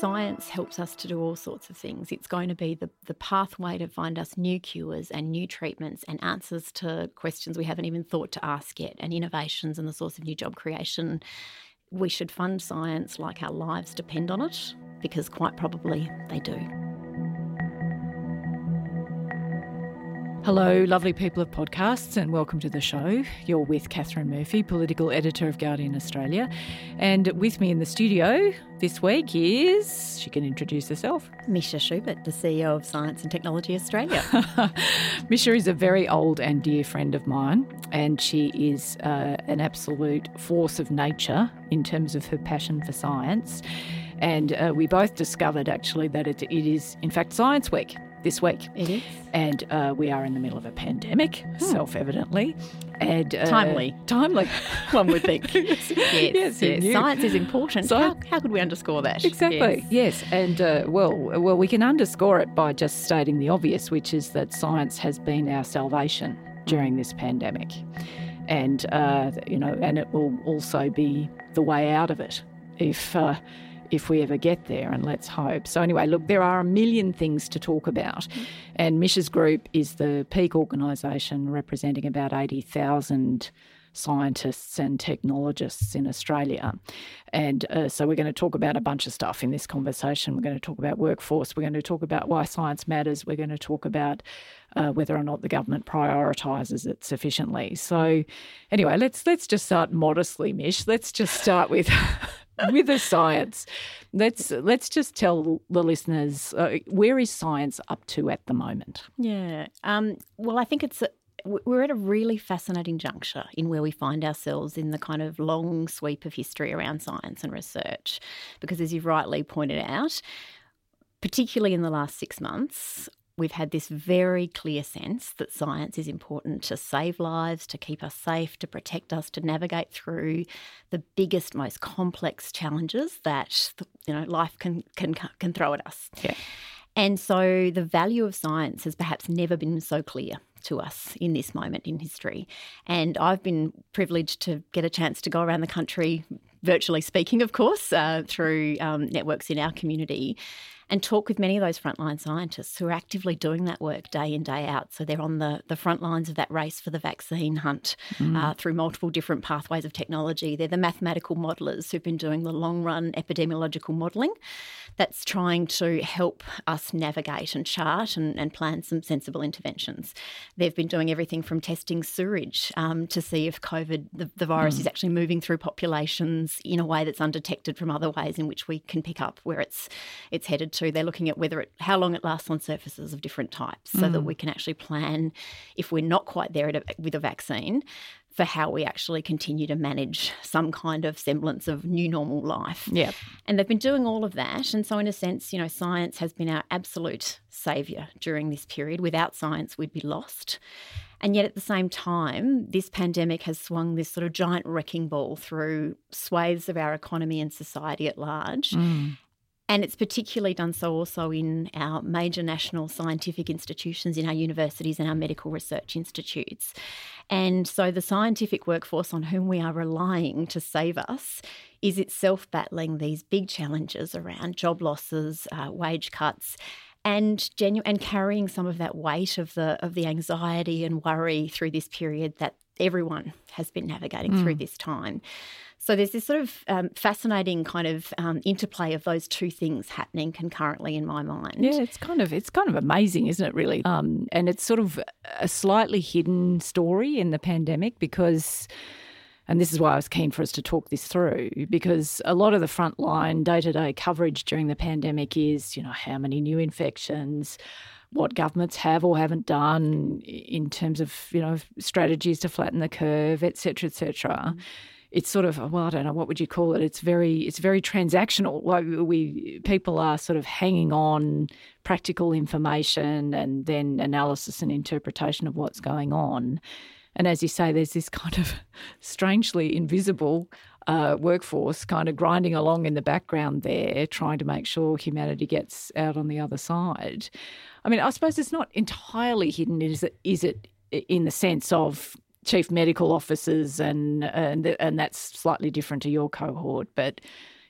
Science helps us to do all sorts of things. It's going to be the, the pathway to find us new cures and new treatments and answers to questions we haven't even thought to ask yet, and innovations and the source of new job creation we should fund science like our lives depend on it, because quite probably they do. Hello, lovely people of podcasts, and welcome to the show. You're with Katharine Murphy, political editor of Guardian Australia. And with me in the studio this week is, she can introduce herself. Misha Schubert, the CEO of Science and Technology Australia. Misha is a very old and dear friend of mine, and she is uh, an absolute force of nature in terms of her passion for science. And uh, we both discovered actually that it, it is, in fact, Science Week this week. It is. And uh, we are in the middle of a pandemic, hmm. self evidently. And uh, timely. Timely, one would think. yes, yes, yes. Science is important. So, how, how, could we underscore that? Exactly, yes. yes. And uh, well, well, we can underscore it by just stating the obvious, which is that science has been our salvation during this pandemic. And, uh, you know, and it will also be the way out of it if uh, if we ever get there, and let's hope. So, anyway, look, there are a million things to talk about. And Misha's group is the peak organisation representing about 80,000 scientists and technologists in Australia. And uh, so we're going to talk about a bunch of stuff in this conversation. We're going to talk about workforce. We're going to talk about why science matters. We're going to talk about uh, whether or not the government prioritises it sufficiently. So, anyway, let's let's just start modestly, Mish. Let's just start with with the science. Let's let's just tell the listeners uh, where is science up to at the moment. Yeah. Um, well, I think it's. A, we're at a really fascinating juncture in where we find ourselves in the kind of long sweep of history around science and research. Because, as you've rightly pointed out, particularly in the last six months, we've had this very clear sense that science is important to save lives, to keep us safe, to protect us, to navigate through the biggest, most complex challenges that you know life can can can throw at us. Yeah. And so the value of science has perhaps never been so clear to us in this moment in history. And I've been privileged to get a chance to go around the country, virtually speaking, of course, uh, through um, networks in our community and talk with many of those frontline scientists who are actively doing that work day in, day out. So they're on the, the front lines of that race for the vaccine hunt mm. uh, through multiple different pathways of technology. They're the mathematical modelers who've been doing the long run epidemiological modelling that's trying to help us navigate and chart and, and plan some sensible interventions. They've been doing everything from testing sewage um, to see if COVID, the, the virus, mm. is actually moving through populations in a way that's undetected from other ways in which we can pick up where it's it's headed to. They're looking at whether it, how long it lasts on surfaces of different types, so mm. that we can actually plan if we're not quite there a, with a vaccine for how we actually continue to manage some kind of semblance of new normal life. Yeah. And they've been doing all of that. And so, in a sense, you know, science has been our absolute saviour during this period. Without science, we'd be lost. And yet, at the same time, this pandemic has swung this sort of giant wrecking ball through swathes of our economy and society at large. Mm. And it's particularly done so also in our major national scientific institutions, in our universities and our medical research institutes. And so the scientific workforce on whom we are relying to save us is itself battling these big challenges around job losses, uh, wage cuts, and genu- and carrying some of that weight of the of the anxiety and worry through this period that everyone has been navigating mm. through this time. So there's this sort of um, fascinating kind of um, interplay of those two things happening concurrently in my mind. Yeah, it's kind of it's kind of amazing, isn't it? Really, um, and it's sort of a slightly hidden story in the pandemic because. And this is why I was keen for us to talk this through because a lot of the frontline day to day coverage during the pandemic is, you know, how many new infections, what governments have or haven't done in terms of, you know, strategies to flatten the curve, et cetera, et cetera. Mm it's sort of well, I don't know what would you call it. It's very it's very transactional. Like we people are sort of hanging on practical information and then analysis and interpretation of what's going on. And as you say, there's this kind of strangely invisible uh, workforce kind of grinding along in the background there, trying to make sure humanity gets out on the other side. I mean, I suppose it's not entirely hidden. Is it? Is it in the sense of chief medical officers, and and and that's slightly different to your cohort. But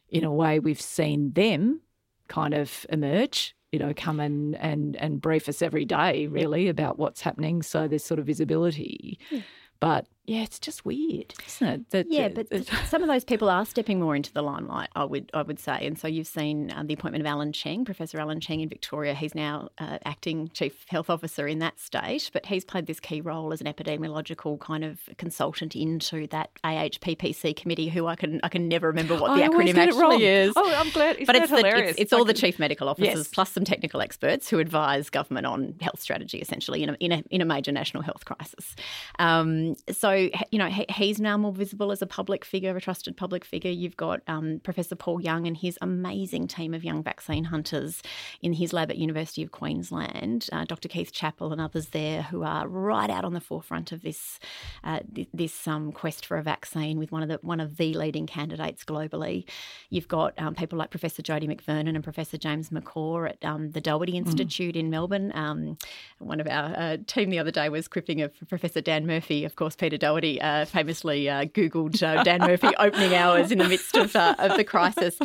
in a way, we've seen them kind of emerge. You know, come and and and brief us every day, really, about what's happening. So there's sort of visibility. Yeah. But yeah, it's just weird, isn't it? That, yeah, but some of those people are stepping more into the limelight. I would I would say, and so you've seen uh, the appointment of Alan Cheng, Professor Alan Cheng in Victoria. He's now uh, acting chief health officer in that state, but he's played this key role as an epidemiological kind of consultant into that AHPPC committee. Who I can I can never remember what the acronym actually is. Oh, I'm glad. Isn't but it's hilarious? The, it's, it's all the chief medical officers yes. plus some technical experts who advise government on health strategy, essentially in a in a, in a major national health crisis. Um, so you know. He, he's now more visible as a public figure, a trusted public figure. You've got um, Professor Paul Young and his amazing team of young vaccine hunters in his lab at University of Queensland. Uh, Dr. Keith Chappell and others there who are right out on the forefront of this uh, this um, quest for a vaccine with one of the one of the leading candidates globally. You've got um, people like Professor Jodie McVernon and Professor James McCaw at um, the Doherty mm. Institute mm. in Melbourne. Um, one of our uh, team the other day was quipping of Professor Dan Murphy, of course, Peter Doherty, uh, famously uh, Googled uh, Dan Murphy opening hours in the midst of, uh, of the crisis.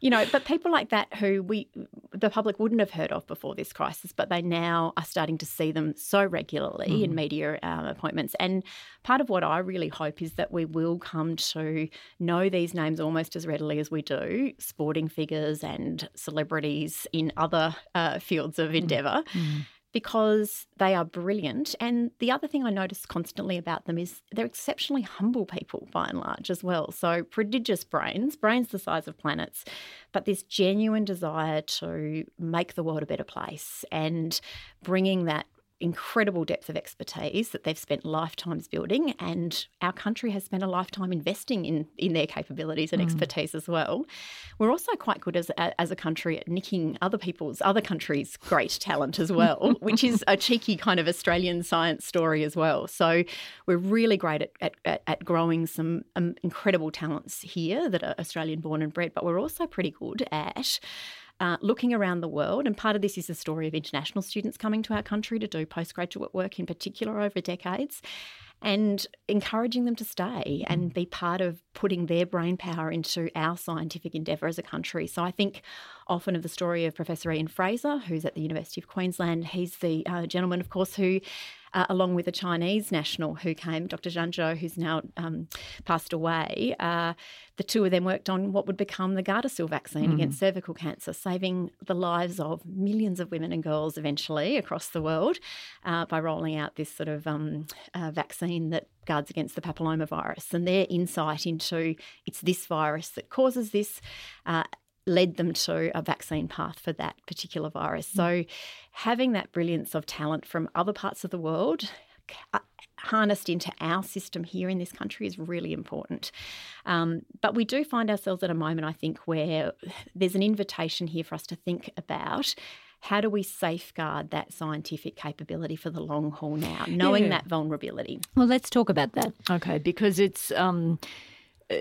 You know, but people like that who we, the public wouldn't have heard of before this crisis, but they now are starting to see them so regularly mm. in media um, appointments. And part of what I really hope is that we will come to know these names almost as readily as we do sporting figures and celebrities in other uh, fields of mm. endeavour. Mm because they are brilliant. And the other thing I notice constantly about them is they're exceptionally humble people by and large as well. So prodigious brains, brains the size of planets, but this genuine desire to make the world a better place and bringing that incredible depth of expertise that they've spent lifetimes building, and our country has spent a lifetime investing in in their capabilities and mm. expertise as well. We're also quite good as a, as a country at nicking other people's other countries' great talent as well, which is a cheeky kind of Australian science story as well. So we're really great at at, at growing some um, incredible talents here that are Australian born and bred, but we're also pretty good at uh, looking around the world. And part of this is the story of international students coming to our country to do postgraduate work in particular over decades and encouraging them to stay and mm. be part of putting their brain power into our scientific endeavour as a country. So I think often of the story of Professor Ian Frazer, who's at the University of Queensland. He's the uh, gentleman, of course, who uh, along with a Chinese national who came, Dr. Jian Zhou, who's now um, passed away. Uh, the two of them worked on what would become the Gardasil vaccine mm. against cervical cancer, saving the lives of millions of women and girls eventually across the world uh, by rolling out this sort of um, uh, vaccine that guards against the papillomavirus. And their insight into it's this virus that causes this uh, led them to a vaccine path for that particular virus. Mm. So, having that brilliance of talent from other parts of the world uh, harnessed into our system here in this country is really important. Um, but we do find ourselves at a moment, I think, where there's an invitation here for us to think about how do we safeguard that scientific capability for the long haul now, knowing yeah. that vulnerability? Well, let's talk about that. Okay, because it's. Um, uh,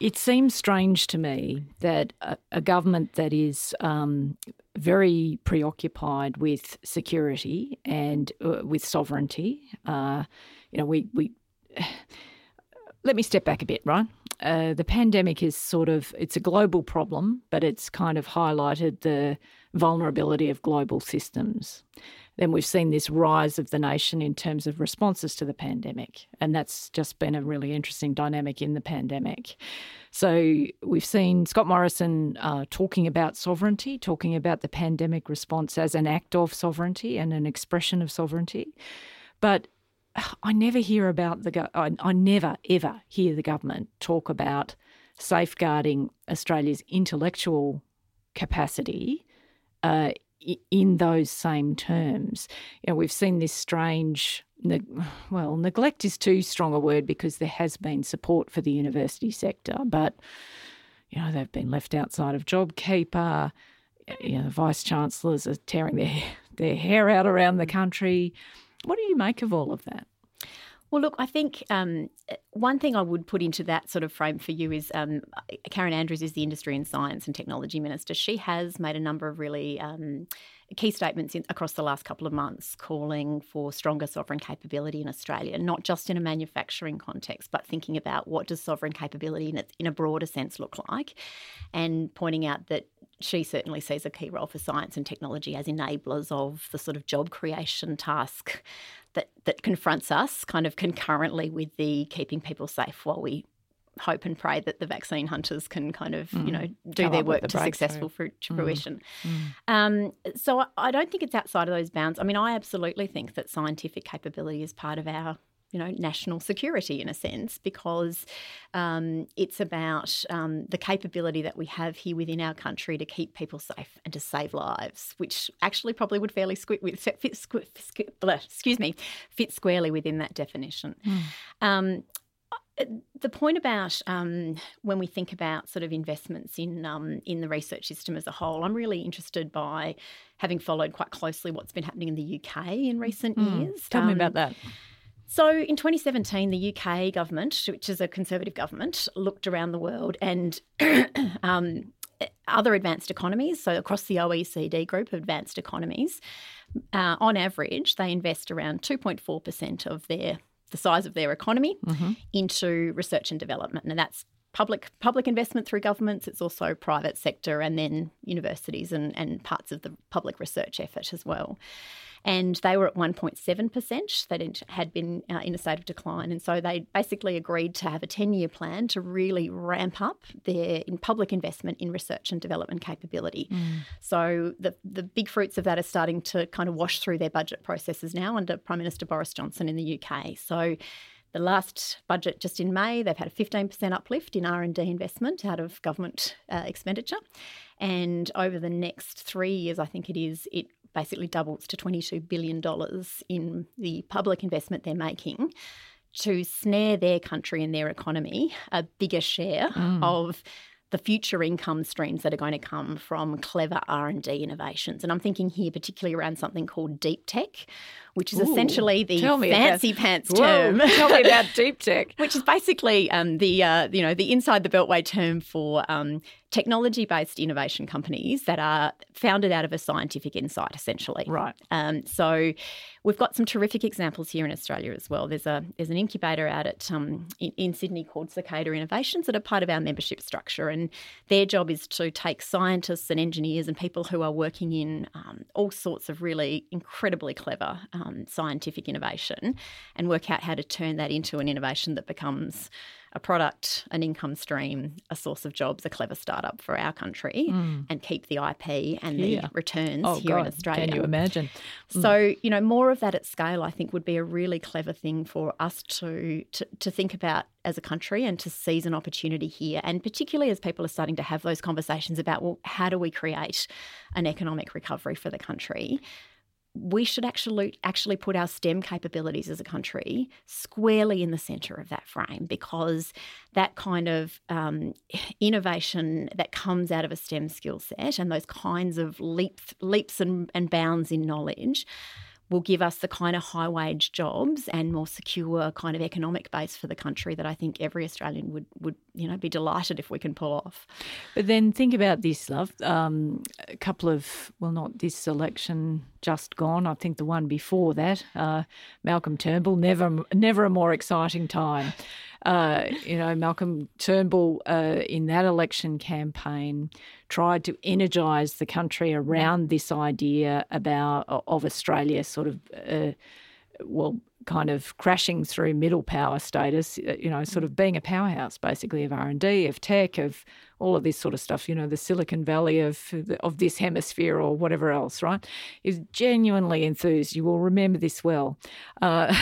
it seems strange to me that a, a government that is um, very preoccupied with security and uh, with sovereignty, uh, you know, we, we let me step back a bit, right? Uh, the pandemic is sort of it's a global problem, but it's kind of highlighted the vulnerability of global systems. Then we've seen this rise of the nation in terms of responses to the pandemic. And that's just been a really interesting dynamic in the pandemic. So we've seen Scott Morrison uh, talking about sovereignty, talking about the pandemic response as an act of sovereignty and an expression of sovereignty. But I never hear about the, go- I, I never, ever hear the government talk about safeguarding Australia's intellectual capacity uh, in those same terms. You know, we've seen this strange, well, neglect is too strong a word because there has been support for the university sector, but you know they've been left outside of JobKeeper. You know, the vice chancellors are tearing their their hair out around the country. What do you make of all of that? Well, look, I think um, one thing I would put into that sort of frame for you is um, Karen Andrews is the Industry and Science and Technology Minister. She has made a number of really um, key statements in, across the last couple of months calling for stronger sovereign capability in Australia, not just in a manufacturing context, but thinking about what does sovereign capability in a, in a broader sense look like, and pointing out that she certainly sees a key role for science and technology as enablers of the sort of job creation task that that confronts us kind of concurrently with the keeping people safe while we hope and pray that the vaccine hunters can kind of mm. you know do Come their work the to successful mm. fruition. Mm. Um, so I don't think it's outside of those bounds. I mean, I absolutely think that scientific capability is part of our you know, national security in a sense, because um, it's about um, the capability that we have here within our country to keep people safe and to save lives, which actually probably would fairly squit with, fit, fit, excuse me, fit squarely within that definition. Mm. Um, the point about um, when we think about sort of investments in um, in the research system as a whole, I'm really interested by having followed quite closely what's been happening in the UK in recent mm. years. Tell um, me about that. So in 2017, the UK government, which is a conservative government, looked around the world and um, other advanced economies, so across the OECD group of advanced economies, uh, on average, they invest around 2.4% of their the size of their economy mm-hmm. into research and development, and that's public public investment through governments. It's also private sector, and then universities and, and parts of the public research effort as well and they were at 1.7%. They had been uh, in a state of decline. And so they basically agreed to have a 10 year plan to really ramp up their in public investment in research and development capability. Mm. So the, the big fruits of that are starting to kind of wash through their budget processes now under Prime Minister Boris Johnson in the UK. So the last budget just in May, they've had a 15% uplift in R&D investment out of government uh, expenditure. And over the next three years, I think it is, it basically doubles to $22 billion in the public investment they're making to snare their country and their economy a bigger share mm. of the future income streams that are going to come from clever R&D innovations. And I'm thinking here particularly around something called deep tech, which is Ooh, essentially the fancy about, pants term. Whoa, tell me about deep tech, which is basically um, the uh, you know the inside the beltway term for um, technology based innovation companies that are founded out of a scientific insight, essentially. Right. Um, so we've got some terrific examples here in Australia as well. There's a there's an incubator out at um, in, in, Sydney called Cicada Innovations that are part of our membership structure, and their job is to take scientists and engineers and people who are working in um, all sorts of really incredibly clever um, scientific innovation and work out how to turn that into an innovation that becomes a product, an income stream, a source of jobs, a clever startup for our country, mm. and keep the IP and the returns oh, here God. in Australia. Can you imagine? Mm. So, you know, more of that at scale, I think, would be a really clever thing for us to, to, to think about as a country and to seize an opportunity here. And particularly as people are starting to have those conversations about, well, how do we create an economic recovery for the country? We should actually actually put our STEM capabilities as a country squarely in the centre of that frame because that kind of um, innovation that comes out of a STEM skill set and those kinds of leaps leaps and, and bounds in knowledge will give us the kind of high wage jobs and more secure kind of economic base for the country that I think every Australian would would you know be delighted if we can pull off. But then think about this, love. Um, a couple of well, not this election just gone. I think the one before that, uh, Malcolm Turnbull. Never never a more exciting time. Uh, you know, Malcolm Turnbull uh, in that election campaign tried to energise the country around this idea about of Australia sort of, uh, well, kind of crashing through middle power status, uh, you know, sort of being a powerhouse basically of R&D, of tech, of all of this sort of stuff, you know, the Silicon Valley of of this hemisphere or whatever else, right? Is genuinely enthused. You will remember this well. Uh,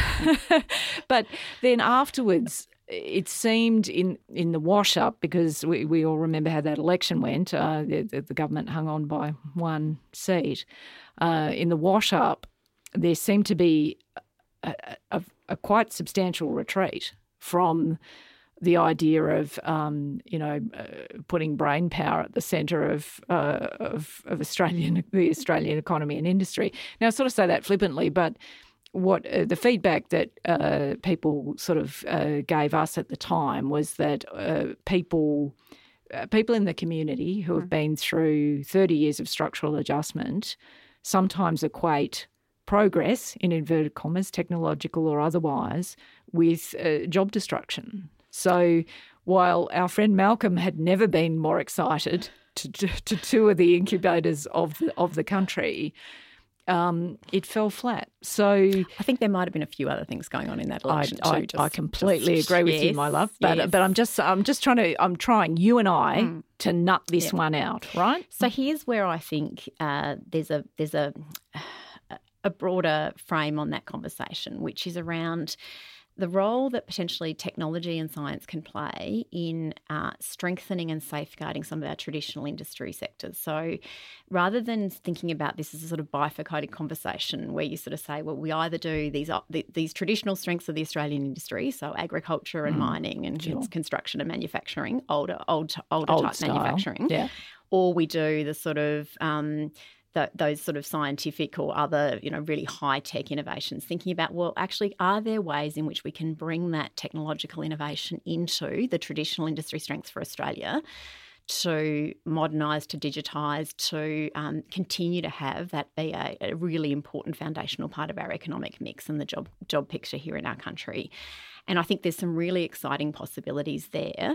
but then afterwards, it seemed in, in the wash up, because we, we all remember how that election went, uh, the, the, government hung on by one seat. Uh, in the wash up, there seemed to be a, a, a quite substantial retreat from the idea of um, you know uh, putting brain power at the centre of, uh, of, of Australian the Australian economy and industry. Now, I sort of say that flippantly, but what uh, the feedback that uh, people sort of uh, gave us at the time was that uh, people people in the community who have hmm. been through 30 years of structural adjustment sometimes equate progress, in inverted commas, technological or otherwise, with uh, job destruction. So while our friend Malcolm had never been more excited to, to, to tour the incubators of the, of the country, um, it fell flat. So I think there might have been a few other things going on in that election I, too. I, I completely just, agree with yes, you, my love. But yes. but I'm just I'm just trying to I'm trying you and I mm. to nut this one out, right? So here's where I think uh, there's a there's a a broader frame on that conversation, which is around the role that potentially technology and science can play in uh, strengthening and safeguarding some of our traditional industry sectors. So rather than thinking about this as a sort of bifurcated conversation where you sort of say, well, we either do these uh, these traditional strengths of the Australian industry, so agriculture and mm. mining and sure. construction and manufacturing, older old older Old type style. manufacturing, yeah. or we do the sort of um, the, those sort of scientific or other, you know, really high tech innovations, thinking about, well, actually, are there ways in which we can bring that technological innovation into the traditional industry strengths for Australia? to modernise, to digitise, to um, continue to have that be a, a, really important foundational part of our economic mix and the job job picture here in our country. And I think there's some really exciting possibilities there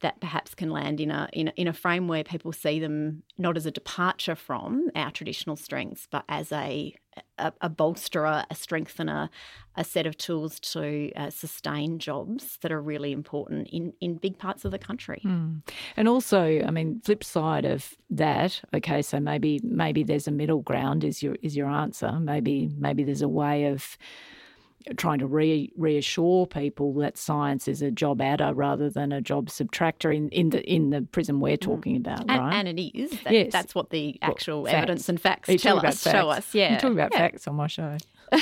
that perhaps can land in a, in a in a frame where people see them not as a departure from our traditional strengths, but as a a, a bolsterer, a strengthener, a set of tools to uh, sustain jobs that are really important in, in big parts of the country. Mm. And also, I mean, flip side of that, okay, so maybe maybe there's a middle ground is your is your answer. Maybe maybe there's a way of trying to re- reassure people that science is a job adder rather than a job subtractor in, in the in the prism we're mm. talking about, and, right? And it is. That, yes. That's what the actual well, evidence and facts tell us, facts. show us. Yeah. You talk about yeah. facts on my show.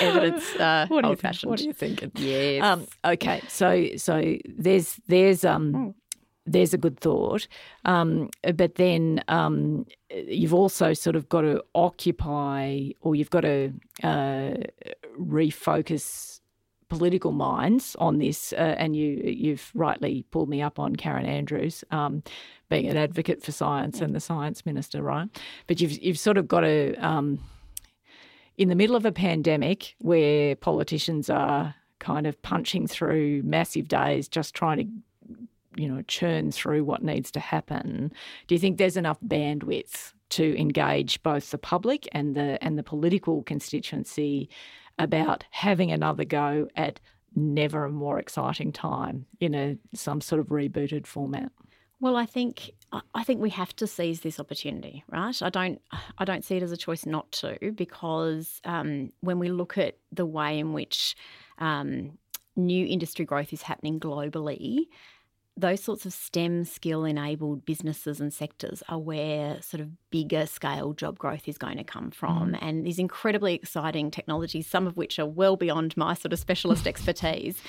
evidence uh, what old fashioned. What are you thinking? Yes. Um, okay, so so there's there's um mm there's a good thought. Um, but then um, you've also sort of got to occupy or you've got to uh, refocus political minds on this. Uh, and you, you've rightly pulled me up on Karen Andrews. Um, being an advocate for science and the science minister, right? But you've you've sort of got to, um, in the middle of a pandemic where politicians are kind of punching through massive days, just trying to you know churn through what needs to happen do you think there's enough bandwidth to engage both the public and the and the political constituency about having another go at never a more exciting time in a some sort of rebooted format well i think I think we have to seize this opportunity, right? I don't, I don't see it as a choice not to, because um, when we look at the way in which um, new industry growth is happening globally, those sorts of STEM skill enabled businesses and sectors are where sort of bigger scale job growth is going to come from. Mm. And these incredibly exciting technologies, some of which are well beyond my sort of specialist expertise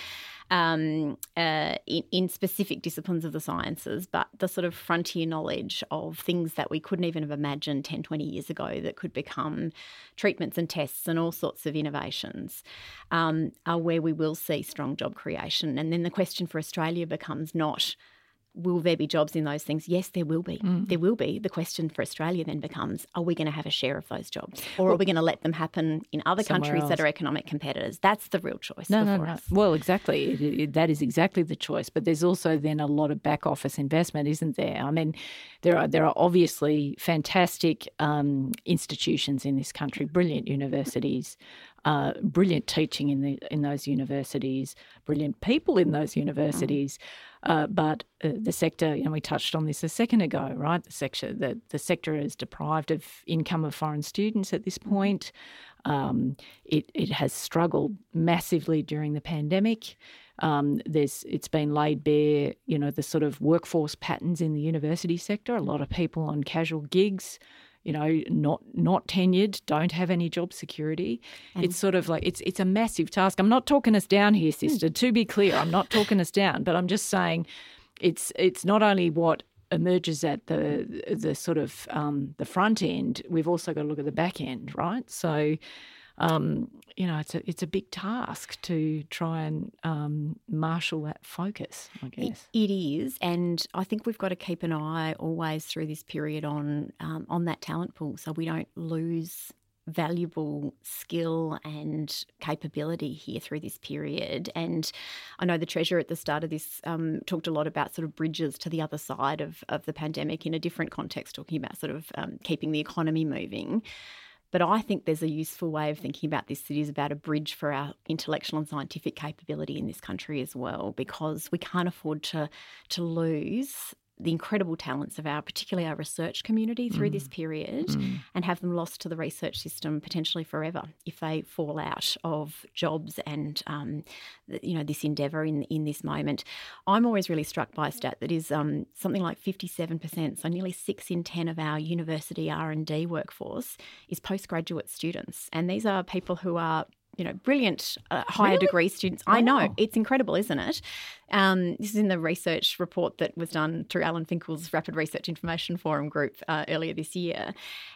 um, uh, in, in, specific disciplines of the sciences, but the sort of frontier knowledge of things that we couldn't even have imagined 10, 20 years ago that could become treatments and tests and all sorts of innovations um, are where we will see strong job creation. And then the question for Australia becomes not will there be jobs in those things? Yes, there will be. Mm. There will be. The question for Australia then becomes are we going to have a share of those jobs? Or well, are we going to let them happen in other countries else. that are economic competitors? That's the real choice no, no, no. Us. Well, exactly. It, it, that is exactly the choice. But there's also then a lot of back office investment, isn't there? I mean, there are, there are obviously fantastic um, institutions in this country, brilliant universities. Uh, brilliant teaching in the in those universities, brilliant people in those universities. Mm. Uh, but uh, the sector, know, we touched on this a second ago, right? The sector, the, the sector is deprived of income of foreign students at this point. Um, it, it has struggled massively during the pandemic. Um, there's it's been laid bare, you know, the sort of workforce patterns in the university sector. A lot of people on casual gigs, you know, not not tenured, don't have any job security. And it's sort of like it's it's a massive task. I'm not talking us down here, hmm. sister. To be clear, I'm not talking us down, but I'm just saying it's it's not only what emerges at the the sort of um, the front end. We've also got to look at the back end, right? So um, you know, it's a it's a big task to try and um, marshal that focus. I guess it, it is, and I think we've got to keep an eye always through this period on um, on that talent pool, so we don't lose valuable skill and capability here through this period. And I know the Treasurer at the start of this um, talked a lot about sort of bridges to the other side of, of the pandemic in a different context, talking about sort of um, keeping the economy moving. But I think there's a useful way of thinking about this that is about a bridge for our intellectual and scientific capability in this country as well, because we can't afford to to lose the incredible talents of our, particularly our research community through mm. this period, mm. and have them lost to the research system potentially forever if they fall out of jobs and um, you know this endeavour in in this moment. I'm always really struck by a stat that is um, something like 57%, so nearly six in ten of our university R and D workforce is postgraduate students, and these are people who are you know, brilliant uh, higher really? degree students. I know it's incredible, isn't it? Um, this is in the research report that was done through Alan Finkel's Rapid Research Information Forum group uh, earlier this year,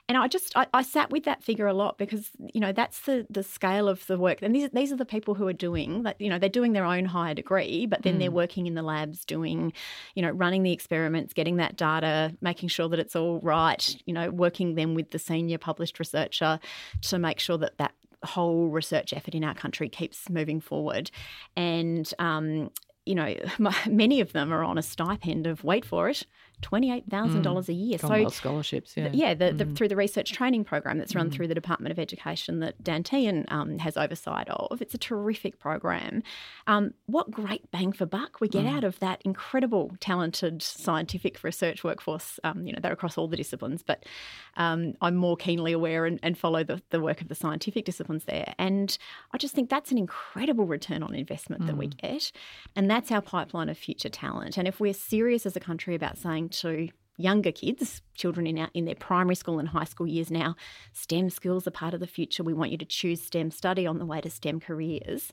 and I just I, I, sat with that figure a lot because you know that's the the scale of the work, and these these are the people who are doing that. You know, they're doing their own higher degree, but then mm. they're working in the labs, doing, you know, running the experiments, getting that data, making sure that it's all right. You know, working then with the senior published researcher to make sure that that whole research effort in our country keeps moving forward. And, um, you know, many of them are on a stipend of, wait for it, $28,000 mm. a year. Commonwealth so scholarships, yeah. Yeah, the, the, mm. through the research training program that's run mm. through the Department of Education that Dan Tehan um, has oversight of. It's a terrific program. Um, what great bang for buck we get mm. out of that incredible, talented scientific research workforce. Um, you know, they're across all the disciplines, but um, I'm more keenly aware and, and follow the, the work of the scientific disciplines there. And I just think that's an incredible return on investment that we mm. get. And that's our pipeline of future talent. And if we're serious as a country about saying to younger kids, children in, our, in their primary school and high school years now, STEM skills are part of the future. We want you to choose STEM study on the way to STEM careers.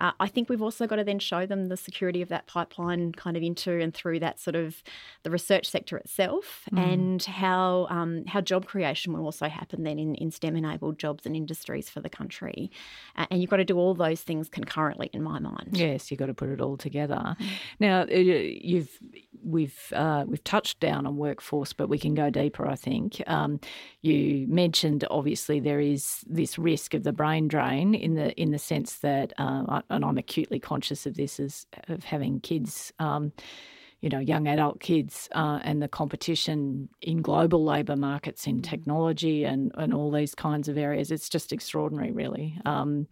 Uh, I think we've also got to then show them the security of that pipeline kind of into and through that sort of the research sector itself mm. and how um, how job creation will also happen then in, in STEM enabled jobs and industries for the country. Uh, and you've got to do all those things concurrently in my mind. Yes, you've got to put it all together. Mm. Now, uh, you've we've uh, we've touched down on workforce, but we can go deeper. I think um, you mentioned obviously there is this risk of the brain drain in the in the sense that uh, and I'm acutely conscious of this as of having kids. Um, you know, young adult kids uh, and the competition in global labour markets in technology and, and all these kinds of areas. It's just extraordinary, really. Um,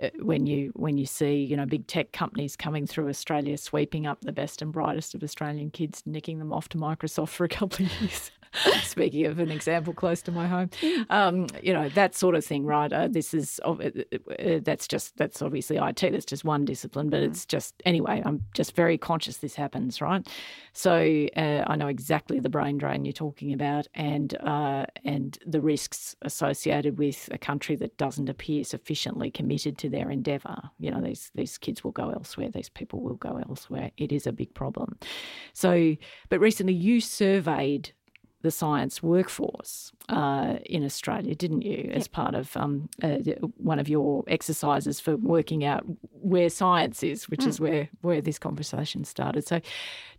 uh, when you when you see you know big tech companies coming through Australia, sweeping up the best and brightest of Australian kids, nicking them off to Microsoft for a couple of years. Speaking of an example close to my home, um, you know that sort of thing, right? Uh, this is uh, uh, that's just that's obviously IT. That's just one discipline, but it's just anyway. I'm just very conscious this happens, right? So uh, I know exactly the brain drain you're talking about, and uh, and the risks associated with a country that doesn't appear sufficiently committed to their endeavour. You know, these these kids will go elsewhere. These people will go elsewhere. It is a big problem. So, but recently you surveyed the science workforce uh, in Australia, didn't you, yep. as part of um, uh, one of your exercises for working out where science is, which mm. is where, where this conversation started. So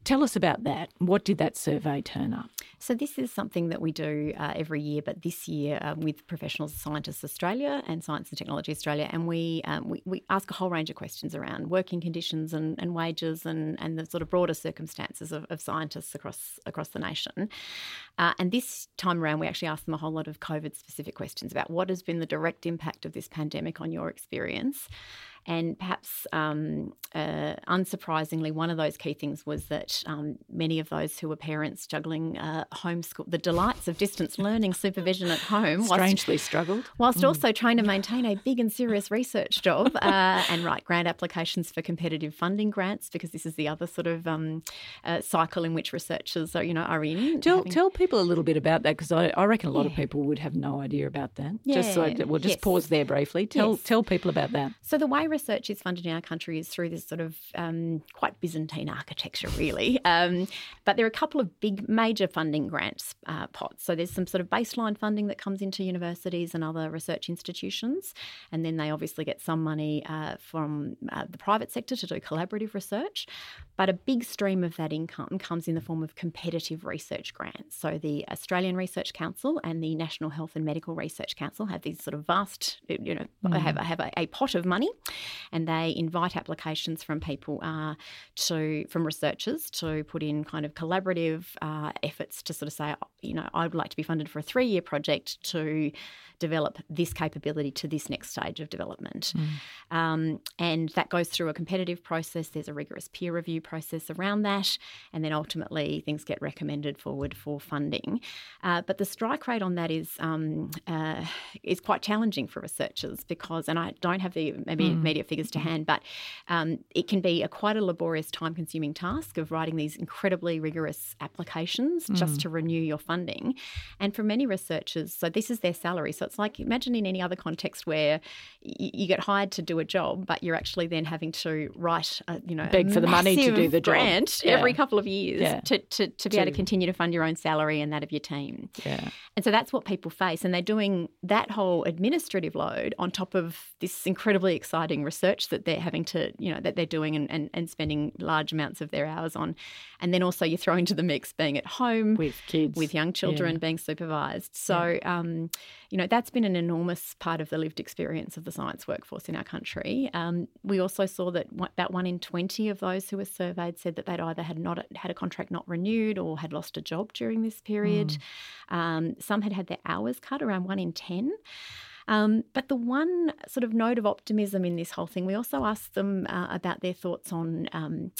tell us about that. What did that survey turn up? So, this is something that we do uh, every year, but this year um, with Professional Scientists Australia and Science and Technology Australia, and we, um, we, we, ask a whole range of questions around working conditions and, and wages and, and the sort of broader circumstances of, of scientists across, across the nation. Uh, and this time around, we actually asked them a whole lot of COVID specific questions about what has been the direct impact of this pandemic on your experience. And perhaps um, uh, unsurprisingly, one of those key things was that um, many of those who were parents juggling uh, homeschool, the delights of distance learning supervision at home, strangely whilst, struggled, whilst mm. also trying to maintain a big and serious research job uh, and write grant applications for competitive funding grants, because this is the other sort of um, uh, cycle in which researchers are, you know, are in. Tell, having... tell people a little bit about that, because I, I, reckon a lot yeah. of people would have no idea about that. Yeah. Just so we'll just yes. pause there briefly. Tell yes. tell people about that. So the way research is funded in our country is through this sort of um, quite Byzantine architecture, really. Um, but there are a couple of big, major funding grants uh, pots. So there's some sort of baseline funding that comes into universities and other research institutions, and then they obviously get some money uh, from uh, the private sector to do collaborative research. But a big stream of that income comes in the form of competitive research grants. So the Australian Research Council and the National Health and Medical Research Council have these sort of vast, you know, mm. have, have a, a pot of money, and they invite applications from people uh, to from researchers to put in kind of collaborative uh, efforts to sort of say, you know, I would like to be funded for a three year project to develop this capability to this next stage of development. Mm. Um, and that goes through a competitive process. There's a rigorous peer review process around that. And then ultimately things get recommended forward for funding. Uh, but the strike rate on that is um, uh, is quite challenging for researchers because, and I don't have the maybe mm. Immediate figures to hand, but um, it can be a quite a laborious, time consuming task of writing these incredibly rigorous applications mm. just to renew your funding. And for many researchers, so this is their salary. So it's like imagine in any other context where y- you get hired to do a job, but you're actually then having to write, a, you know, beg for the money to do the grant yeah. every couple of years yeah. to, to, to be to, able to continue to fund your own salary and that of your team. Yeah. And so that's what people face. And they're doing that whole administrative load on top of this incredibly exciting research that they're having to, you know, that they're doing and, and, and spending large amounts of their hours on. And then also you throw into the mix being at home with kids, with young children, yeah. being supervised. So, um, you know, that's been an enormous part of the lived experience of the science workforce in our country. Um, we also saw that about one in 20 of those who were surveyed said that they'd either had not had a contract not renewed or had lost a job during this period. Mm. Um, some had had their hours cut, around one in 10. Um, but the one sort of note of optimism in this whole thing, we also asked them uh, about their thoughts on um,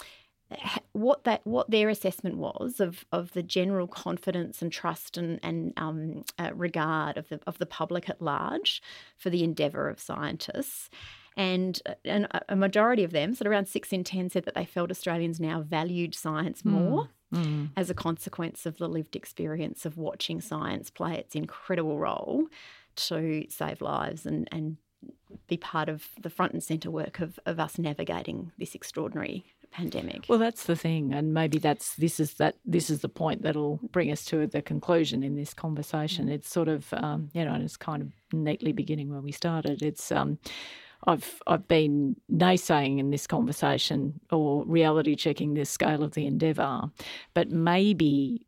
what that what their assessment was of of the general confidence and trust and and um, uh, regard of the of the public at large for the endeavour of scientists. And, uh, and a majority of them, so around six in 10, said that they felt Australians now valued science hmm. more mm. Mm. as a consequence of the lived experience of watching science play its incredible role to save lives and, and be part of the front and centre work of, of us navigating this extraordinary pandemic. Well, that's the thing, and maybe that's this is that this is the point that'll bring us to the conclusion in this conversation. Mm. It's sort of um, you know, and it's kind of neatly beginning where we started. It's um, I've I've been naysaying in this conversation or reality checking the scale of the endeavour, but maybe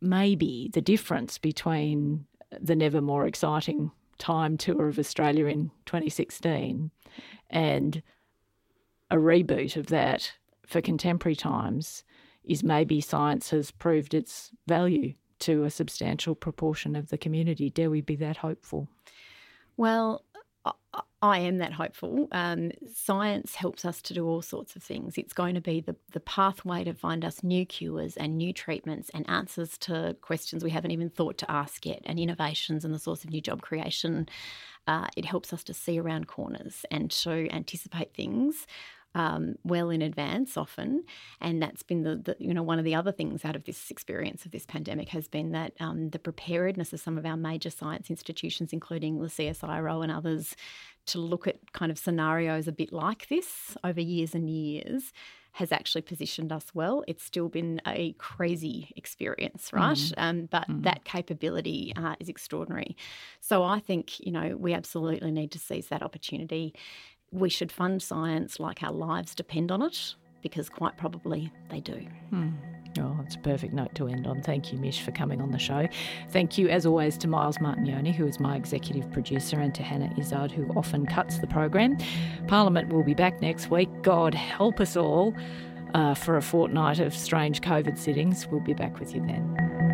maybe the difference between the never more exciting time tour of Australia in 2016 and a reboot of that for contemporary times is maybe science has proved its value to a substantial proportion of the community. Dare we be that hopeful? Well, I am that hopeful. Um, science helps us to do all sorts of things. It's going to be the, the pathway to find us new cures and new treatments and answers to questions we haven't even thought to ask yet, and innovations and the source of new job creation. Uh, it helps us to see around corners and to anticipate things um, well in advance often, and that's been the, the, you know one of the other things out of this experience of this pandemic has been that um, the preparedness of some of our major science institutions, including the CSIRO and others, to look at kind of scenarios a bit like this over years and years has actually positioned us well. It's still been a crazy experience, right? Mm. Um, but mm. that capability uh, is extraordinary. So I think, you know, we absolutely need to seize that opportunity. We should fund science like our lives depend on it, because quite probably they do. Mm. It's a perfect note to end on. Thank you, Mish, for coming on the show. Thank you, as always, to Miles Martignoni, who is my executive producer, and to Hannah Izzard, who often cuts the program. Parliament will be back next week. God help us all uh, for a fortnight of strange COVID sittings. We'll be back with you then.